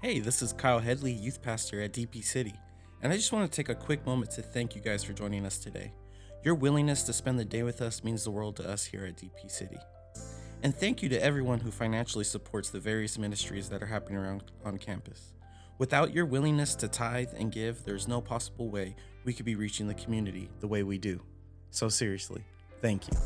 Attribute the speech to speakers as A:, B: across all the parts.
A: Hey, this is Kyle Headlee, youth pastor at DP City, and I just want to take a quick moment to thank you guys for joining us today. Your willingness to spend the day with us means the world to us here at DP City. And thank you to everyone who financially supports the various ministries that are happening around on campus. Without your willingness to tithe and give, there's no possible way we could be reaching the community the way we do. So, seriously, thank you.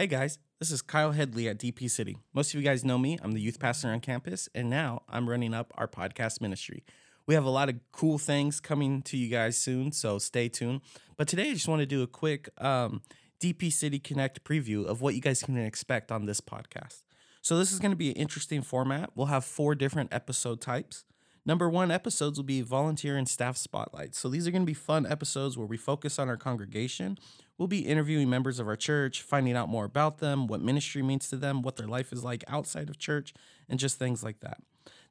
A: Hey guys, this is Kyle Headlee at DP City. Most of you guys know me. I'm the youth pastor on campus, and now I'm running up our podcast ministry. We have a lot of cool things coming to you guys soon, so stay tuned. But today I just want to do a quick um, DP City Connect preview of what you guys can expect on this podcast. So, this is going to be an interesting format. We'll have four different episode types. Number one episodes will be volunteer and staff spotlights. So these are going to be fun episodes where we focus on our congregation. We'll be interviewing members of our church, finding out more about them, what ministry means to them, what their life is like outside of church, and just things like that.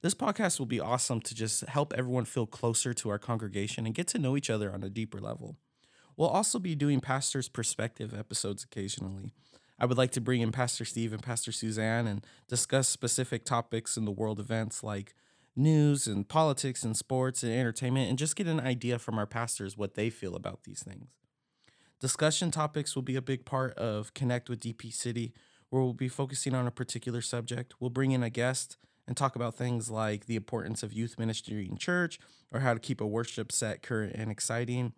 A: This podcast will be awesome to just help everyone feel closer to our congregation and get to know each other on a deeper level. We'll also be doing pastor's perspective episodes occasionally. I would like to bring in Pastor Steve and Pastor Suzanne and discuss specific topics in the world events like news and politics and sports and entertainment and just get an idea from our pastors what they feel about these things. Discussion topics will be a big part of Connect with DP City, where we'll be focusing on a particular subject. We'll bring in a guest and talk about things like the importance of youth ministry in church or how to keep a worship set current and exciting.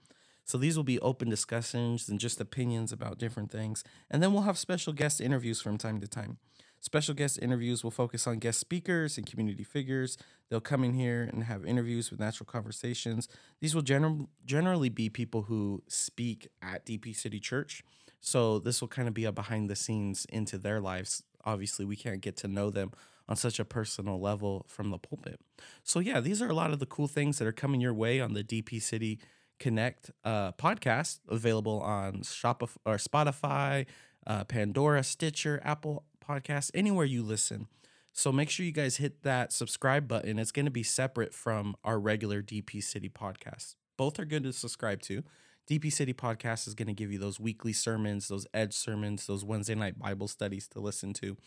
A: So these will be open discussions and just opinions about different things. And then we'll have special guest interviews from time to time. Special guest interviews will focus on guest speakers and community figures. They'll come in here and have interviews with natural conversations. These will gener- generally be people who speak at DP City Church. So this will kind of be a behind the scenes into their lives. Obviously, we can't get to know them on such a personal level from the pulpit. So, yeah, these are a lot of the cool things that are coming your way on the DP City Connect uh, podcast, available on Shopify or Spotify, uh, Pandora, Stitcher, Apple podcast, anywhere you listen. So make sure you guys hit that subscribe button. It's going to be separate from our regular DP City podcast. Both are good to subscribe to. DP City podcast is going to give you those weekly sermons, those edge sermons, those Wednesday night Bible studies to listen to.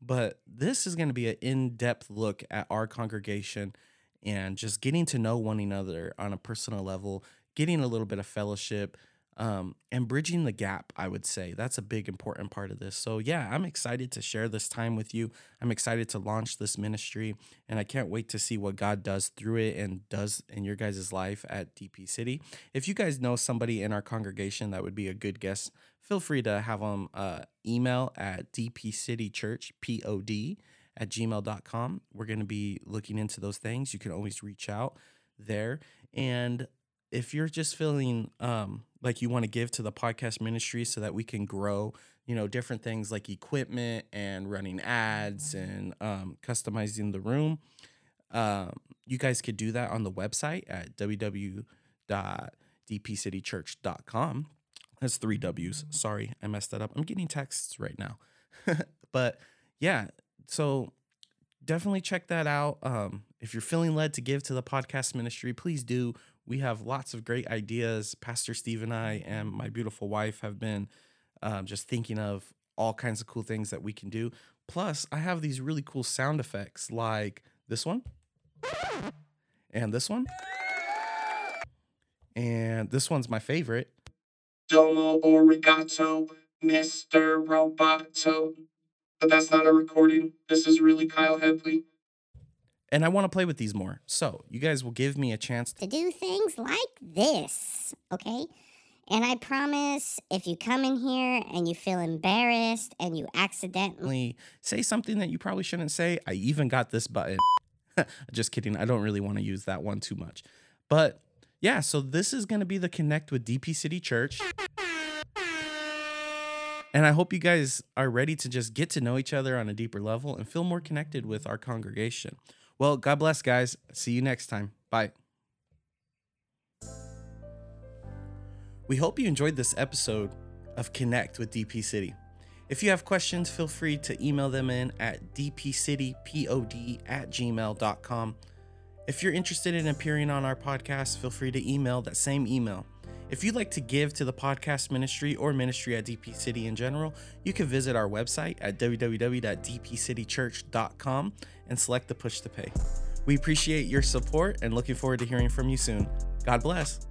A: But this is going to be an in depth look at our congregation and just getting to know one another on a personal level, getting a little bit of fellowship, um, and bridging the gap, I would say that's a big important part of this. So, yeah, I'm excited to share this time with you. I'm excited to launch this ministry, and I can't wait to see what God does through it and does in your guys' life at DP City. If you guys know somebody in our congregation that would be a good guest, feel free to have them uh, email at dpcitychurchpod at gmail.com. We're going to be looking into those things. You can always reach out there. And if you're just feeling um, like you want to give to the podcast ministry so that we can grow, you know, different things like equipment and running ads and um, customizing the room, um, you guys could do that on the website at www.dpcitychurch.com. That's three W's. Sorry, I messed that up. I'm getting texts right now. but yeah, so definitely check that out. Um, if you're feeling led to give to the podcast ministry, please do. We have lots of great ideas. Pastor Steve and I and my beautiful wife have been um, just thinking of all kinds of cool things that we can do. Plus, I have these really cool sound effects like this one and this one. And this one's my favorite.
B: Domo Origato, Mr. Roboto. But that's not a recording. This is really Kyle Headlee.
A: And I want to play with these more. So, you guys will give me a chance
C: to do things like this, okay? And I promise if you come in here and you feel embarrassed and you accidentally
A: say something that you probably shouldn't say, I even got this button. Just kidding. I don't really want to use that one too much. But yeah, so this is going to be the Connect with DP City Church. And I hope you guys are ready to just get to know each other on a deeper level and feel more connected with our congregation. Well, God bless, guys. See you next time. Bye. We hope you enjoyed this episode of Connect with DP City. If you have questions, feel free to email them in at dpcitypod at gmail.com. If you're interested in appearing on our podcast, feel free to email that same email. If you'd like to give to the podcast ministry or ministry at DP City in general, you can visit our website at www.dpcitychurch.com and select the push to pay. We appreciate your support and looking forward to hearing from you soon. God bless.